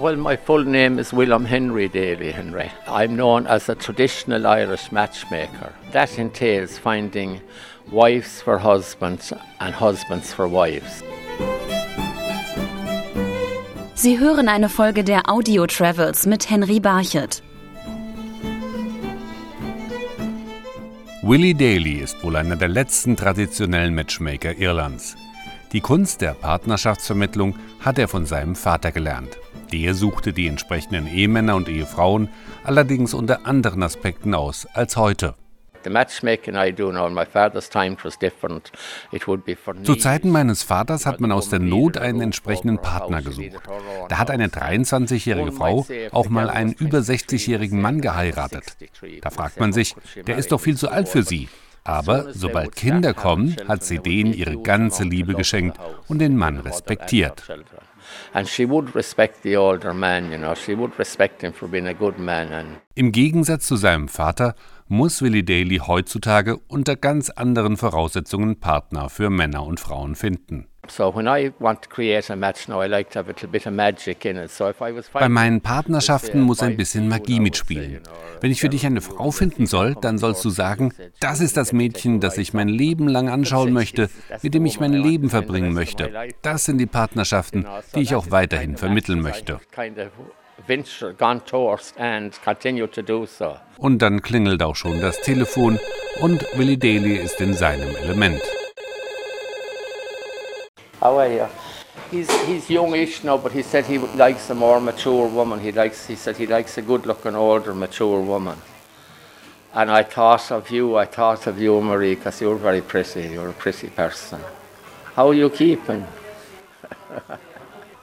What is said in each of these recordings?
Well, my full name is William Henry Daly Henry. I'm known as a traditional Irish matchmaker. That entails finding wives for husbands and husbands for wives. Sie hören eine Folge der Audio Travels mit Henry Barchet. Willie Daly ist wohl einer der letzten traditionellen Matchmaker Irlands. Die Kunst der Partnerschaftsvermittlung hat er von seinem Vater gelernt. Der suchte die entsprechenden Ehemänner und Ehefrauen allerdings unter anderen Aspekten aus als heute. Zu Zeiten meines Vaters hat man aus der Not einen entsprechenden Partner gesucht. Da hat eine 23-jährige Frau auch mal einen über 60-jährigen Mann geheiratet. Da fragt man sich, der ist doch viel zu alt für sie. Aber sobald Kinder kommen, hat sie denen ihre ganze Liebe geschenkt und den Mann respektiert. Im Gegensatz zu seinem Vater muss Willie Daly heutzutage unter ganz anderen Voraussetzungen Partner für Männer und Frauen finden. Bei meinen Partnerschaften muss ein bisschen Magie mitspielen. Wenn ich für dich eine Frau finden soll, dann sollst du sagen, das ist das Mädchen, das ich mein Leben lang anschauen möchte, mit dem ich mein Leben verbringen möchte. Das sind die Partnerschaften, die ich auch weiterhin vermitteln möchte. Und dann klingelt auch schon das Telefon und Willie Daly ist in seinem Element. How are you? He's he's youngish now, but he said he likes a more mature woman. He likes he said he likes a good-looking, older, mature woman. And I thought of you. I thought of you, Marie, because you're very pretty. You're a pretty person. How are you keeping?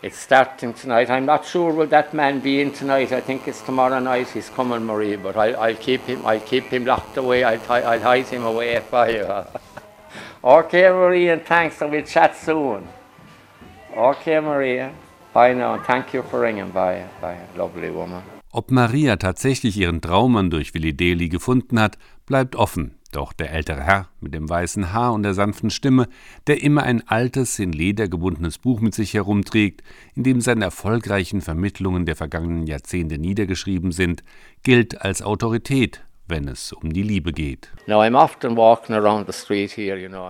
It's starting tonight. I'm not sure will that man be in tonight. I think it's tomorrow night. He's coming, Marie, but I, I'll keep him. I'll keep him locked away. I'll, I'll hide him away for you. okay, Marie, and thanks. And we'll chat soon. Okay, Maria. Bye now. Thank you for ringing. Bye. Bye. Lovely woman. Ob Maria tatsächlich ihren Traummann durch Willi Deli gefunden hat, bleibt offen. Doch der ältere Herr mit dem weißen Haar und der sanften Stimme, der immer ein altes, in Leder gebundenes Buch mit sich herumträgt, in dem seine erfolgreichen Vermittlungen der vergangenen Jahrzehnte niedergeschrieben sind, gilt als Autorität wenn es um die Liebe geht.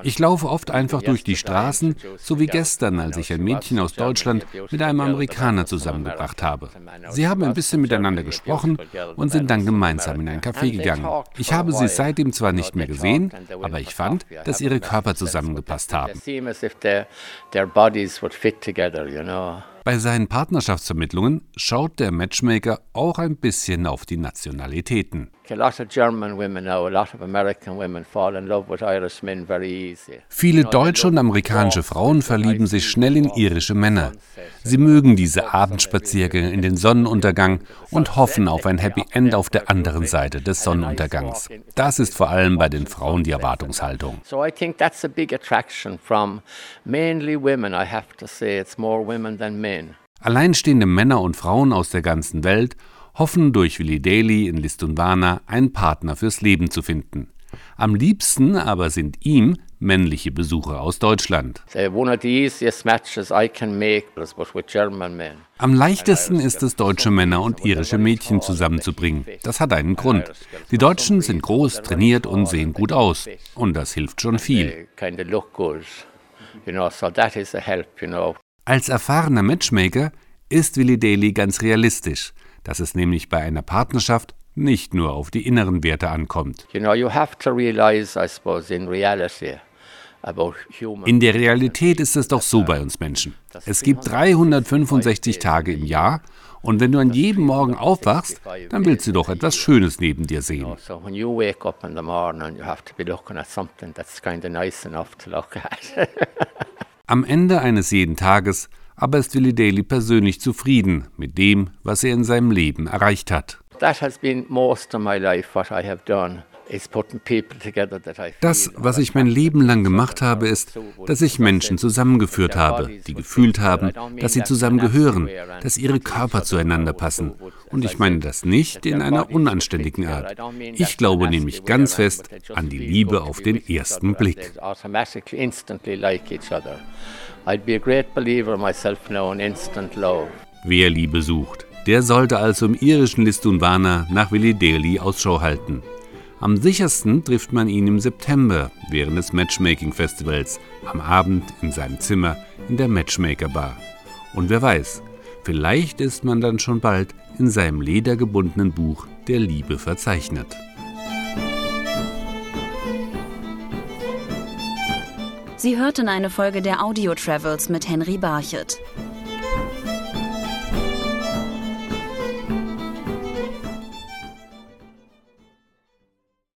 Ich laufe oft einfach durch die Straßen, so wie gestern, als ich ein Mädchen aus Deutschland mit einem Amerikaner zusammengebracht habe. Sie haben ein bisschen miteinander gesprochen und sind dann gemeinsam in ein Café gegangen. Ich habe sie seitdem zwar nicht mehr gesehen, aber ich fand, dass ihre Körper zusammengepasst haben. Bei seinen Partnerschaftsvermittlungen schaut der Matchmaker auch ein bisschen auf die Nationalitäten. Viele deutsche und amerikanische Frauen verlieben sich schnell in irische Männer. Sie mögen diese Abendspaziergänge in den Sonnenuntergang und hoffen auf ein Happy End auf der anderen Seite des Sonnenuntergangs. Das ist vor allem bei den Frauen die Erwartungshaltung. So I think that's a big attraction from mainly women. I have to say it's more women than men. Alleinstehende Männer und Frauen aus der ganzen Welt hoffen durch Willi Daly in Listunwana einen Partner fürs Leben zu finden. Am liebsten aber sind ihm männliche Besucher aus Deutschland. Am leichtesten ist es, deutsche Männer und irische Mädchen zusammenzubringen. Das hat einen Grund. Die Deutschen sind groß, trainiert und sehen gut aus. Und das hilft schon viel. Als erfahrener Matchmaker ist Willi Daly ganz realistisch dass es nämlich bei einer Partnerschaft nicht nur auf die inneren Werte ankommt. In der Realität ist es doch so bei uns Menschen. Es gibt 365 Tage im Jahr und wenn du an jedem Morgen aufwachst, dann willst du doch etwas Schönes neben dir sehen. Am Ende eines jeden Tages aber ist Willie Daly persönlich zufrieden mit dem, was er in seinem Leben erreicht hat. Das, was ich mein Leben lang gemacht habe, ist, dass ich Menschen zusammengeführt habe, die gefühlt haben, dass sie zusammengehören, dass ihre Körper zueinander passen. Und ich meine das nicht in einer unanständigen Art. Ich glaube nämlich ganz fest an die Liebe auf den ersten Blick. I'd be a great believer myself now in instant love. Wer Liebe sucht, der sollte also im irischen Listunwana nach Willi Daly Ausschau halten. Am sichersten trifft man ihn im September während des Matchmaking-Festivals, am Abend in seinem Zimmer in der Matchmaker Bar. Und wer weiß, vielleicht ist man dann schon bald in seinem ledergebundenen Buch der Liebe verzeichnet. Sie hörten eine Folge der Audio Travels mit Henry Barchet.